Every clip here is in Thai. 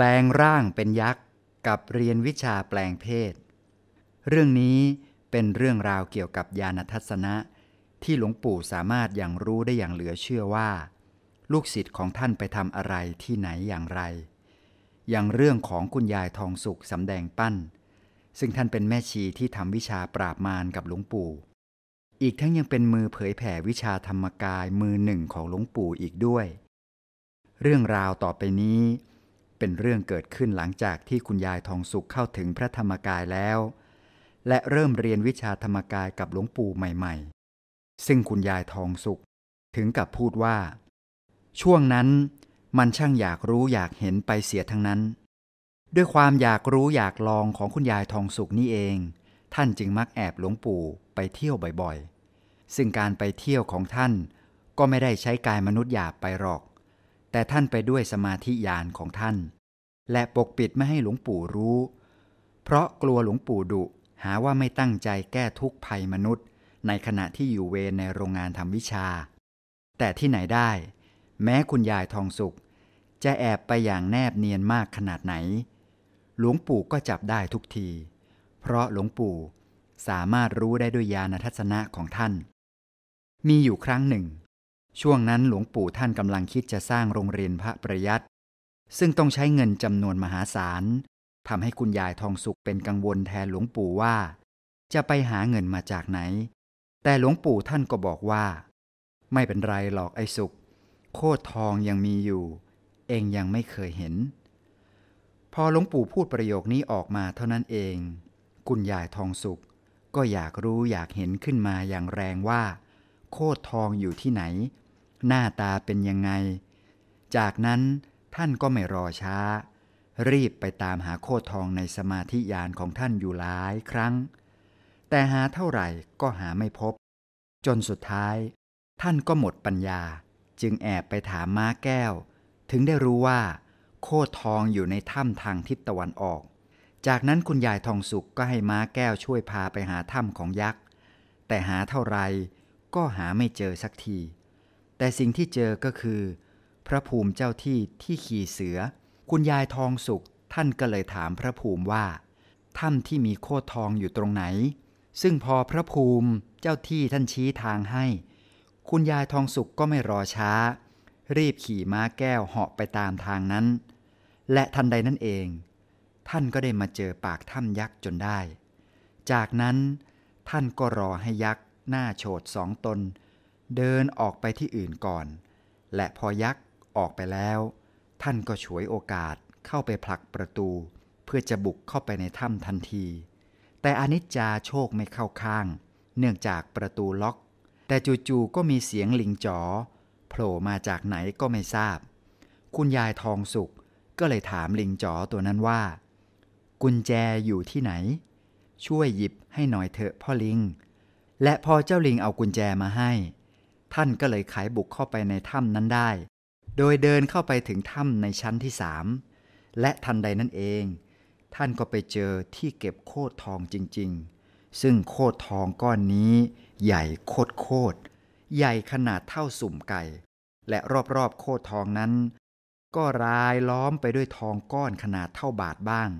ลงร่างเป็นยักษ์ กับเรียนวิชาแปลงเพศ เรื่องนี้เป็นเรื่องราวเกี่ยวกับญาณทัศนะ ที่หลวงปู่สามารถอย่างรู้ได้อย่างเหลือเชื่อว่า ลูกศิษย์ของท่านไปทำอะไรที่ไหนอย่างไร อย่างเรื่องของคุณยายทองสุขสำแดงปั้น ซึ่งท่านเป็นแม่ชีที่ทำวิชาปราบมารกับหลวงปู่ อีกทั้งยังเป็นมือเผยแผ่วิชาธรรมกายมือหนึ่งของหลวงปู่อีกด้วย เรื่องราวต่อไปนี้ เป็นเรื่องเกิดขึ้นหลังจากที่คุณยายทองสุขเข้าถึงพระธรรมกายแล้ว และเริ่มเรียนวิชาธรรมกายกับหลวงปู่ใหม่ๆ ซึ่งคุณยายทองสุขถึงกับพูดว่า ช่วงนั้นมันช่างอยากรู้อยากเห็นไปเสียทั้งนั้น ด้วยความอยากรู้อยากลองของคุณยายทองสุขนี่เอง ท่านจึงมักแอบหลวงปู่ไปเที่ยวบ่อยๆ ซึ่งการไปเที่ยวของท่านก็ไม่ได้ใช้กายมนุษย์หยาบไปหรอก แต่ท่านไปด้วยสมาธิญาณของท่าน และปกปิดไม่ให้หลวงปู่รู้ เพราะกลัวหลวงปู่ดุหาว่าไม่ตั้งใจแก้ทุกภัยมนุษย์ ในขณะที่อยู่เวรในโรงงานทำวิชา แต่ที่ไหนได้ แม้คุณยายทองสุข จะแอบไปอย่างแนบเนียนมากขนาดไหน หลวงปู่ก็จับได้ทุกที เพราะหลวงปู่สามารถรู้ได้ด้วยญาณทัศนะของท่าน มีอยู่ครั้งหนึ่ง ช่วงนั้นหลวงปู่ท่านกำลังคิดจะสร้างโรงเรียนพระประยัตซึ่งต้องใช้เงินจำนวนมหาศาลทำให้คุณยายทองสุขเป็นกังวลแทนหลวงปู่ว่า จะไปหาเงินมาจากไหน แต่หลวงปู่ท่านก็บอกว่า ไม่เป็นไรหรอกไอ้สุข โคตรทองยังมีอยู่ เองยังไม่เคยเห็น พอหลวงปู่พูดประโยคนี้ออกมาเท่านั้นเอง คุณยายทองสุข ก็อยากรู้อยากเห็นขึ้นมาอย่างแรงว่า โคตรทองอยู่ที่ไหน หน้าตาเป็นยังไง จากนั้นท่านก็ไม่รอช้า รีบไปตามหาโคทองในสมาธิยานของท่านอยู่หลายครั้ง แต่หาเท่าไหร่ก็หาไม่พบ จนสุดท้าย ท่านก็หมดปัญญา จึงแอบไปถามม้าแก้ว ถึงได้รู้ว่า โคทองอยู่ในถ้ำทางทิศตะวันออก จากนั้นคุณยายทองสุขก็ให้ม้าแก้วช่วยพาไปหาถ้ำของยักษ์แต่หาเท่าไรก็หาไม่เจอสักที แต่สิ่งที่เจอก็คือ พระภูมิเจ้าที่ที่ขี่เสือ คุณยายทองสุขท่านก็เลยถามพระภูมิว่าถ้ำที่มีโคดทองอยู่ตรงไหน ซึ่งพอพระภูมิเจ้าที่ท่านชี้ทางให้ คุณยายทองสุขก็ไม่รอช้า รีบขี่ม้าแก้วเหาะไปตามทางนั้น และทันใดนั้นเอง ท่านก็ได้มาเจอปากถ้ำยักษ์จนได้ จากนั้นท่านก็รอให้ยักษ์หน้าโฉดสองตน เดินออกไปที่อื่นก่อน และพอยักษ์ออกไปแล้ว ท่านก็ฉวยโอกาสเข้าไปผลักประตู เพื่อจะบุกเข้าไปในถ้ำทันที แต่อนิจจาโชคไม่เข้าข้าง เนื่องจากประตูล็อก แต่จู่ๆก็มีเสียงลิงจ๋อโผล่มาจากไหนก็ไม่ทราบ คุณยายทองสุขก็เลยถามลิงจ๋อตัวนั้นว่า กุญแจอยู่ที่ไหน ช่วยหยิบให้หน่อยเถอะพ่อลิง และพอเจ้าลิงเอากุญแจมาให้ ท่านก็เลยไขบุกเข้าไปในถ้ำนั้นได้ โดยเดินเข้าไปถึงถ้ำในชั้นที่สามและทันใดนั่นเอง ท่านก็ไปเจอที่เก็บโคตรทองจริง ๆ ซึ่งโคตรทองก้อนนี้ ใหญ่โคตรโคตรใหญ่ขนาดเท่าสุ่มไก่ และรอบๆโคตรทองนั้น ก็รายล้อมไปด้วยทองก้อนขนาดเท่าบาทบ้าง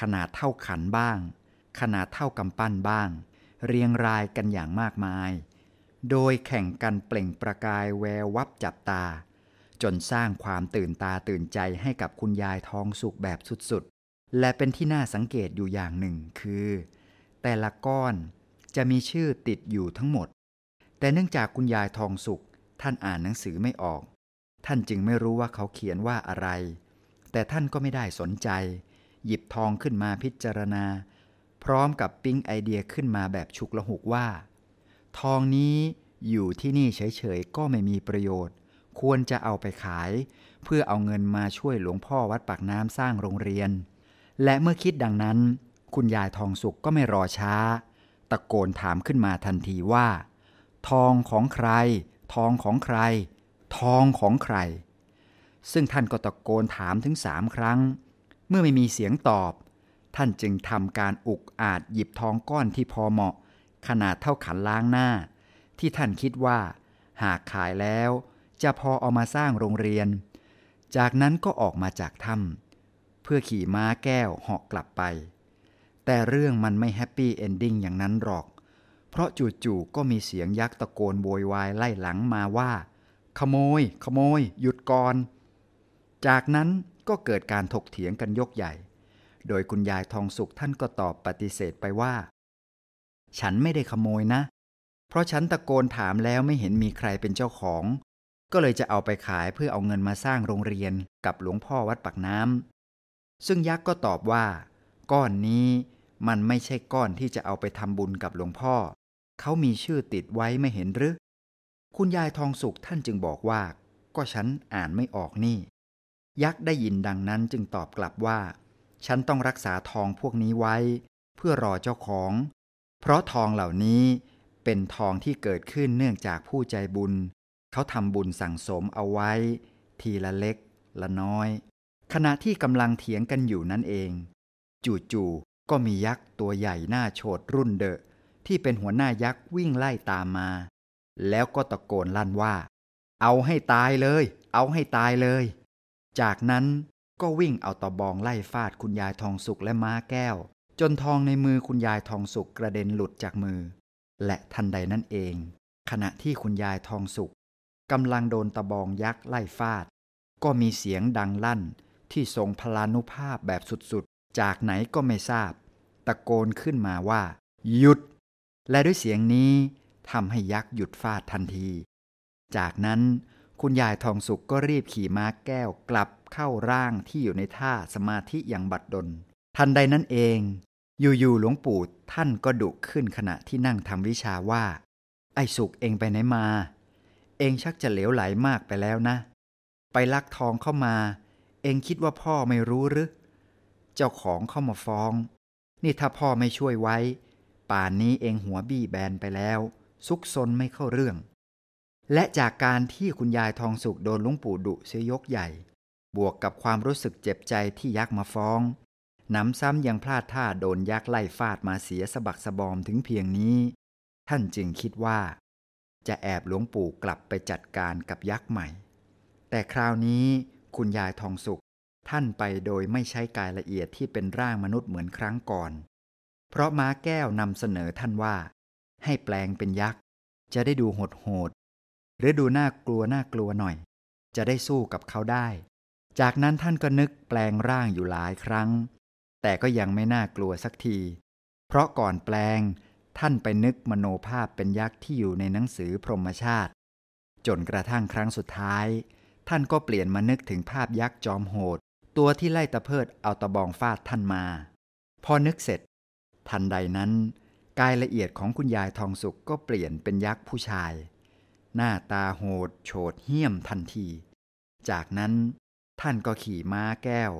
ขนาดเท่าขันบ้าง ขนาดเท่ากำปั้นบ้าง เรียงรายกันอย่างมากมาย โดยแข่งกันเปล่งประกายแวววับจับตา จนสร้างความตื่นตาตื่นใจให้กับคุณยายทองสุขแบบสุดๆ และเป็นที่น่าสังเกตอยู่อย่างหนึ่งคือ แต่ละก้อนจะมีชื่อติดอยู่ทั้งหมด แต่เนื่องจากคุณยายทองสุขท่านอ่านหนังสือไม่ออก ท่านจึงไม่รู้ว่าเขาเขียนว่าอะไร แต่ท่านก็ไม่ได้สนใจ หยิบทองขึ้นมาพิจารณา พร้อมกับปิ๊งไอเดียขึ้นมาแบบฉุกละหุกว่า ทองนี้อยู่ที่นี่เฉยๆก็ไม่มีประโยชน์ ควรจะเอาไปขาย เพื่อเอาเงินมาช่วยหลวงพ่อวัดปากน้ำสร้างโรงเรียน และเมื่อคิดดังนั้น คุณยายทองสุขก็ไม่รอช้า ตะโกนถามขึ้นมาทันทีว่า ทองของใคร ทองของใคร ทองของใคร ซึ่งท่านก็ตะโกนถามถึงสามครั้ง เมื่อไม่มีเสียงตอบ ท่านจึงทำการอุกอาจหยิบทองก้อนที่พอเหมาะ ขนาดเท่าขันล้างหน้า ที่ท่านคิดว่า หากขายแล้วจะพอเอามาสร้างโรงเรียน จากนั้นก็ออกมาจากถ้ำเพื่อขี่ม้าแก้วเหาะกลับไป แต่เรื่องมันไม่ happy ending อย่างนั้นหรอก เพราะจู่ๆก็มีเสียงยักษ์ตะโกนโวยวายไล่หลังมาว่า ขโมย ขโมย หยุดก่อน จากนั้นก็เกิดการถกเถียงกันยกใหญ่ โดยคุณยายทองสุขท่านก็ตอบปฏิเสธไปว่า ฉันไม่ได้ขโมยนะ เพราะฉันตะโกนถามแล้วไม่เห็นมีใครเป็นเจ้าของ ก็เลยจะเอาไปขายเพื่อเอาเงินมาสร้างโรงเรียนกับหลวงพ่อวัดปากน้ำซึ่งยักษ์ก็ตอบว่า ก้อนนี้มันไม่ใช่ก้อนที่จะเอาไปทำบุญกับหลวงพ่อ เขามีชื่อติดไว้ไม่เห็นหรือ คุณยายทองสุขท่านจึงบอกว่า ก็ฉันอ่านไม่ออกนี่ ยักษ์ได้ยินดังนั้นจึงตอบกลับว่า ฉันต้องรักษาทองพวกนี้ไว้ เพื่อรอเจ้าของ เพราะทองเหล่านี้เป็นทองที่เกิดขึ้นเนื่องจากผู้ใจบุญ เขาทำบุญสั่งสมเอาไว้ ทีละเล็ก ละน้อย ขณะที่กำลังเถียงกันอยู่นั่นเอง จู่ๆก็มียักษ์ตัวใหญ่หน้าโฉดรุ่นเดอะที่เป็นหัวหน้ายักษ์วิ่งไล่ตามมา แล้วก็ตะโกนลั่นว่า เอาให้ตายเลย เอาให้ตายเลย จากนั้นก็วิ่งเอาตะบองไล่ฟาดคุณยายทองสุกและม้าแก้ว จนทองในมือคุณยายทองสุกกระเด็นหลุดจากมือ และทันใดนั่นเอง ขณะที่คุณยายทองสุกกำลังโดนตะบองยักษ์ไล่ฟาด ก็มีเสียงดังลั่นที่ทรงพลานุภาพแบบสุดๆ จากไหนก็ไม่ทราบ ตะโกนขึ้นมาว่า หยุด และด้วยเสียงนี้ทำให้ยักษ์หยุดฟาดทันที จากนั้นคุณยายทองสุกก็รีบขี่ม้าแก้วกลับเข้าร่างที่อยู่ในท่าสมาธิอย่างบัดดล ทันใดนั้นเอง อยู่ๆหลวงปู่ท่านก็ดุขึ้นขณะที่นั่งทำวิชาว่า ไอ้สุกเองไปไหนมา เองชักจะเหลวไหลมากไปแล้วนะ ไปลักทองเข้ามา เองคิดว่าพ่อไม่รู้หรือ เจ้าของเข้ามาฟ้อง นี่ถ้าพ่อไม่ช่วยไว้ ป่านนี้เองหัวบี้แบนไปแล้ว ซุกซนไม่เข้าเรื่อง และจากการที่คุณยายทองสุกโดนลุงปู่ดุเสียยกใหญ่ บวกกับความรู้สึกเจ็บใจที่ยักษ์มาฟ้อง น้ำซ้ำยังพลาดท่าโดนยักษ์ไล่ฟาดมาเสียสะบักสะบอมถึงเพียงนี้ ท่านจึงคิดว่า จะแอบหลวงปู่กลับไปจัดการกับยักษ์ใหม่ แต่คราวนี้คุณยายทองสุข ท่านไปโดยไม่ใช้กายละเอียดที่เป็นร่างมนุษย์เหมือนครั้งก่อน เพราะม้าแก้วนำเสนอท่านว่า ให้แปลงเป็นยักษ์ จะได้ดูโหดโหดหรือดูน่ากลัวน่ากลัวหน่อย จะได้สู้กับเขาได้ จากนั้นท่านก็นึกแปลงร่างอยู่หลายครั้ง แต่ก็ยังไม่น่ากลัวสักที เพราะก่อนแปลง ท่านไปนึกมโนภาพเป็นยักษ์ที่อยู่ในหนังสือพรหมชาติ จนกระทั่งครั้งสุดท้าย ท่านก็เปลี่ยนมานึกถึงภาพยักษ์จอมโหด ตัวที่ไล่ตะเพิดเอาตะบองฟาดท่านมา พอนึกเสร็จ ทันใดนั้น กายละเอียดของคุณยายทองสุกก็เปลี่ยนเป็นยักษ์ผู้ชาย หน้าตาโหด โฉดเหี้ยมทันที จากนั้นท่านก็ขี่ม้าแก้ว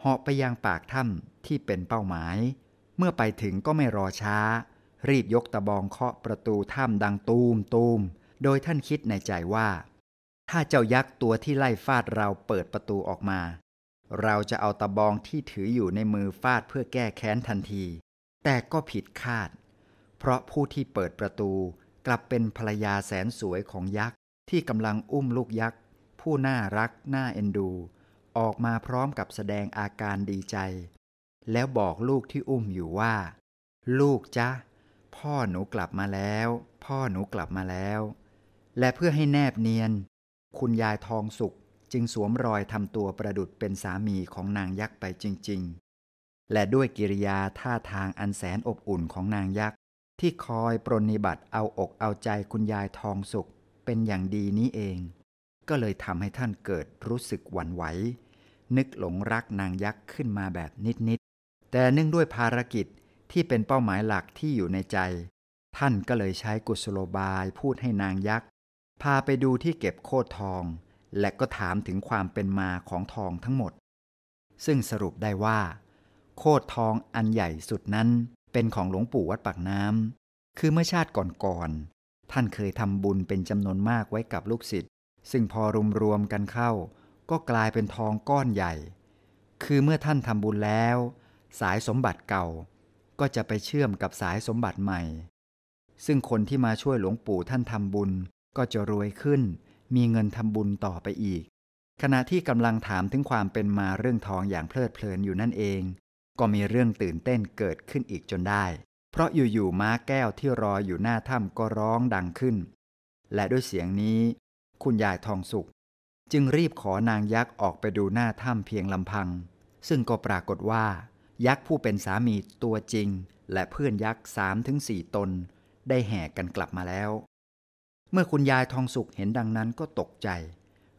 เหาะไปยังปากถ้ำที่เป็นเป้าหมาย เมื่อไปถึงก็ไม่รอช้า รีบยกตะบองเคาะประตูถ้ำดังตูมตูม โดยท่านคิดในใจว่า ถ้าเจ้ายักษ์ตัวที่ไล่ฟาดเราเปิดประตูออกมา เราจะเอาตะบองที่ถืออยู่ในมือฟาดเพื่อแก้แค้นทันที แต่ก็ผิดคาด เพราะผู้ที่เปิดประตูกลับเป็นภรรยาแสนสวยของยักษ์ที่กำลังอุ้มลูกยักษ์ผู้น่ารักน่าเอ็นดู ออกมาพร้อมกับแสดงอาการดีใจ แล้วบอกลูกที่อุ้มอยู่ว่า ลูกจ๊ะ พ่อหนูกลับมาแล้ว พ่อหนูกลับมาแล้ว และเพื่อให้แนบเนียน คุณยายทองสุขจึงสวมรอยทำตัวประดุดเป็นสามีของนางยักษ์ไปจริง ๆ และด้วยกิริยาท่าทางอันแสนอบอุ่นของนางยักษ์ ที่คอยปรนนิบัติเอาอกเอาใจคุณยายทองสุขเป็นอย่างดีนี้เอง ก็เลยทำให้ท่านเกิดรู้สึกหวั่นไหว นึกหลงรักนางยักษ์ขึ้นมาแบบนิด ๆ แต่เนื่องด้วยภารกิจที่เป็นเป้าหมายหลักที่อยู่ในใจ ท่านก็เลยใช้กุศโลบายพูดให้นางยักษ์ พาไปดูที่เก็บโคดทอง และก็ถามถึงความเป็นมาของทองทั้งหมด ซึ่งสรุปได้ว่า โคดทองอันใหญ่สุดนั้นเป็นของหลวงปู่วัดปากน้ำคือเมื่อชาติก่อนๆท่านเคยทำบุญเป็นจำนวนมากไว้กับลูกศิษย์ ซึ่งพอรวมรวมกันเข้า ก็กลายเป็นทองก้อนใหญ่ คือเมื่อท่านทำบุญแล้ว สายสมบัติเก่า ก็จะไปเชื่อมกับสายสมบัติใหม่ ซึ่งคนที่มาช่วยหลวงปู่ท่านทำบุญก็จะรวยขึ้น มีเงินทำบุญต่อไปอีก ขณะที่กำลังถามถึงความเป็นมาเรื่องทองอย่างเพลิดเพลินอยู่นั่นเอง ก็มีเรื่องตื่นเต้นเกิดขึ้นอีกจนได้ เพราะอยู่ๆม้าแก้วที่รออยู่หน้าถ้ำก็ร้องดังขึ้น และด้วยเสียงนี้ คุณยายทองสุข จึงรีบขอนางยักษ์ออกไปดูหน้าถ้ำเพียงลำพัง ซึ่งก็ปรากฏว่า ยักษ์ผู้เป็นสามีตัวจริง และเพื่อนยักษ์สามถึงสี่ตน ได้แห่กันกลับมาแล้ว เมื่อคุณยายทองสุขเห็นดังนั้นก็ตกใจ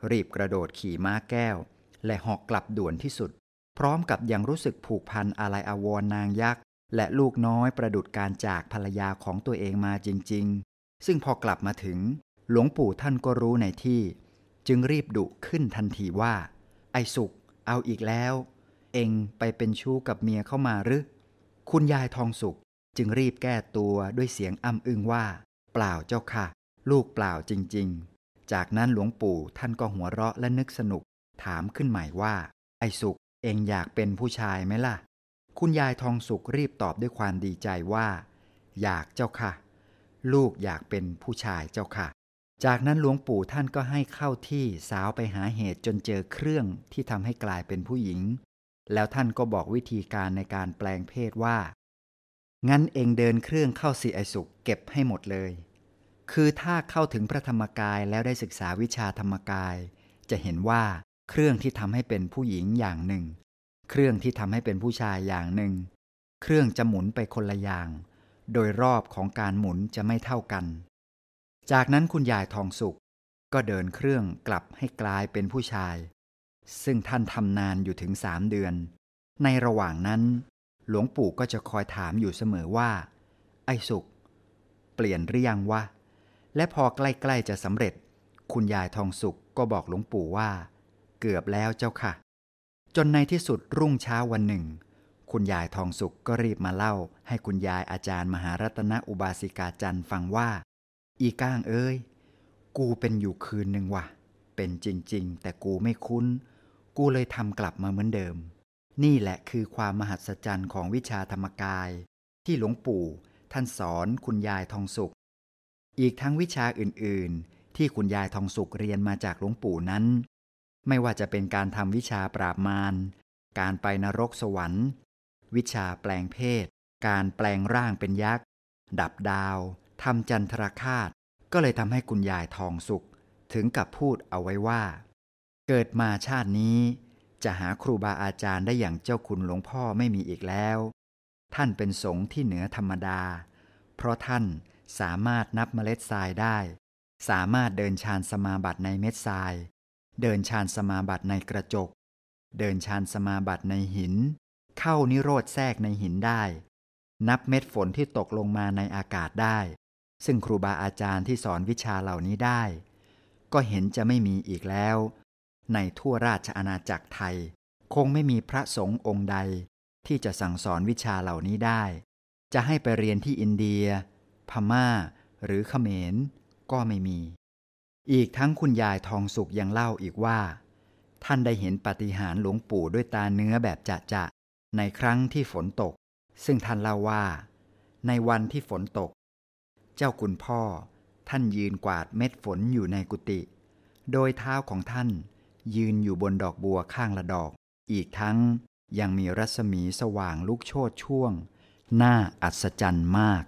รีบกระโดดขี่ม้าแก้ว และหอกกลับด่วนที่สุด พร้อมกับยังรู้สึกผูกพันอะไรอาวรนางยักษ์และลูกน้อยประดุดการจากภรรยาของตัวเองมาจริง ๆ ซึ่งพอกลับมาถึง หลวงปู่ท่านก็รู้ในที่ จึงรีบดุขึ้นทันทีว่า ไอ้สุขเอาอีกแล้ว เองไปเป็นชู้กับเมียเข้ามาหรือ คุณยายทองสุขจึงรีบแก้ตัวด้วยเสียงอ้ำอึงว่า เปล่าเจ้าค่ะ ลูกเปล่าจริง ๆ จากนั้นหลวงปู่ท่านก็หัวเราะและนึกสนุก ถามขึ้นใหม่ว่า ไอ้สุขเองอยากเป็นผู้ชายไหมล่ะ คุณยายทองสุขรีบตอบด้วยความดีใจว่า อยากเจ้าค่ะ ลูกอยากเป็นผู้ชายเจ้าค่ะ จากนั้นหลวงปู่ท่านก็ให้เข้าที่สาวไปหาเหตุจนเจอเครื่องที่ทำให้กลายเป็นผู้หญิง แล้วท่านก็บอกวิธีการในการแปลงเพศว่า งั้นเองเดินเครื่องเข้าสีไอสุขเก็บให้หมดเลย คือถ้าเข้าถึงพระธรรมกายแล้วได้ศึกษาวิชาธรรมกาย จะเห็นว่าเครื่องที่ทำให้เป็นผู้หญิงอย่างหนึ่ง เครื่องที่ทำให้เป็นผู้ชายอย่างหนึ่ง เครื่องจะหมุนไปคนละอย่าง โดยรอบของการหมุนจะไม่เท่ากัน จากนั้นคุณยายทองสุข ก็เดินเครื่องกลับให้กลายเป็นผู้ชาย ซึ่งท่านทำนานอยู่ถึงสามเดือน ในระหว่างนั้น หลวงปู่ก็จะคอยถามอยู่เสมอว่า ไอ้สุข เปลี่ยนหรือยังวะ และพอใกล้ๆจะสำเร็จ คุณยายทองสุขก็บอกหลวงปู่ว่า เกือบแล้วเจ้าค่ะ จนในที่สุดรุ่งเช้าวันหนึ่ง คุณยายทองสุขก็รีบมาเล่า ให้คุณยายอาจารย์มหารัตนอุบาสิกาจันทร์ฟังว่า อีก้างเอ้ย กูเป็นอยู่คืนหนึ่งว่ะ เป็นจริง ๆ แต่กูไม่คุ้น กูเลยทำกลับมาเหมือนเดิม นี่แหละคือความมหัศจรรย์ของวิชาธรรมกาย ที่หลวงปู่ท่านสอนคุณยายทองสุข อีกทั้งวิชาอื่น ๆ ที่คุณยายทองสุขเรียนมาจากหลวงปู่นั้น ไม่ว่าจะเป็นการทำวิชาปราบมาร การไปนรกสวรรค์ วิชาแปลงเพศ การแปลงร่างเป็นยักษ์ ดับดาว ทำจันทรคาตก็เลยทำให้คุณยายทองสุข ถึงกับพูดเอาไว้ว่า เกิดมาชาตินี้ จะหาครูบาอาจารย์ได้อย่างเจ้าคุณหลวงพ่อไม่มีอีกแล้ว ท่านเป็นสงฆ์ที่เหนือธรรมดา เพราะท่านสามารถนับเมล็ดทรายได้ สามารถเดินชานสมาบัติในเม็ดทราย เดินชานสมาบัติในกระจก เดินชานสมาบัติในหิน เข้านิโรธแทรกในหินได้ นับเม็ดฝนที่ตกลงมาในอากาศได้ ซึ่งครูบาอาจารย์ที่สอนวิชาเหล่านี้ได้ ก็เห็นจะไม่มีอีกแล้ว ในทั่วราชอาณาจักรไทย คงไม่มีพระสงฆ์องค์ใด ที่จะสั่งสอนวิชาเหล่านี้ได้ จะให้ไปเรียนที่อินเดีย พม่า หรือเขมร ก็ไม่มี อีกทั้งคุณยายทองสุขยังเล่าอีกว่า ท่านได้เห็นปฏิหารหลวงปู่ด้วยตาเนื้อแบบจะจะในครั้งที่ฝนตก ซึ่งท่านเล่าว่า ในวันที่ฝนตก เจ้าคุณพ่อ ท่านยืนกวาดเม็ดฝนอยู่ในกุฏิโดยเท้าของท่าน ยืนอยู่บนดอกบัวข้างละดอก อีกทั้งยังมีรัศมีสว่างลุกโชดช่วง น่าอัศจรรย์มาก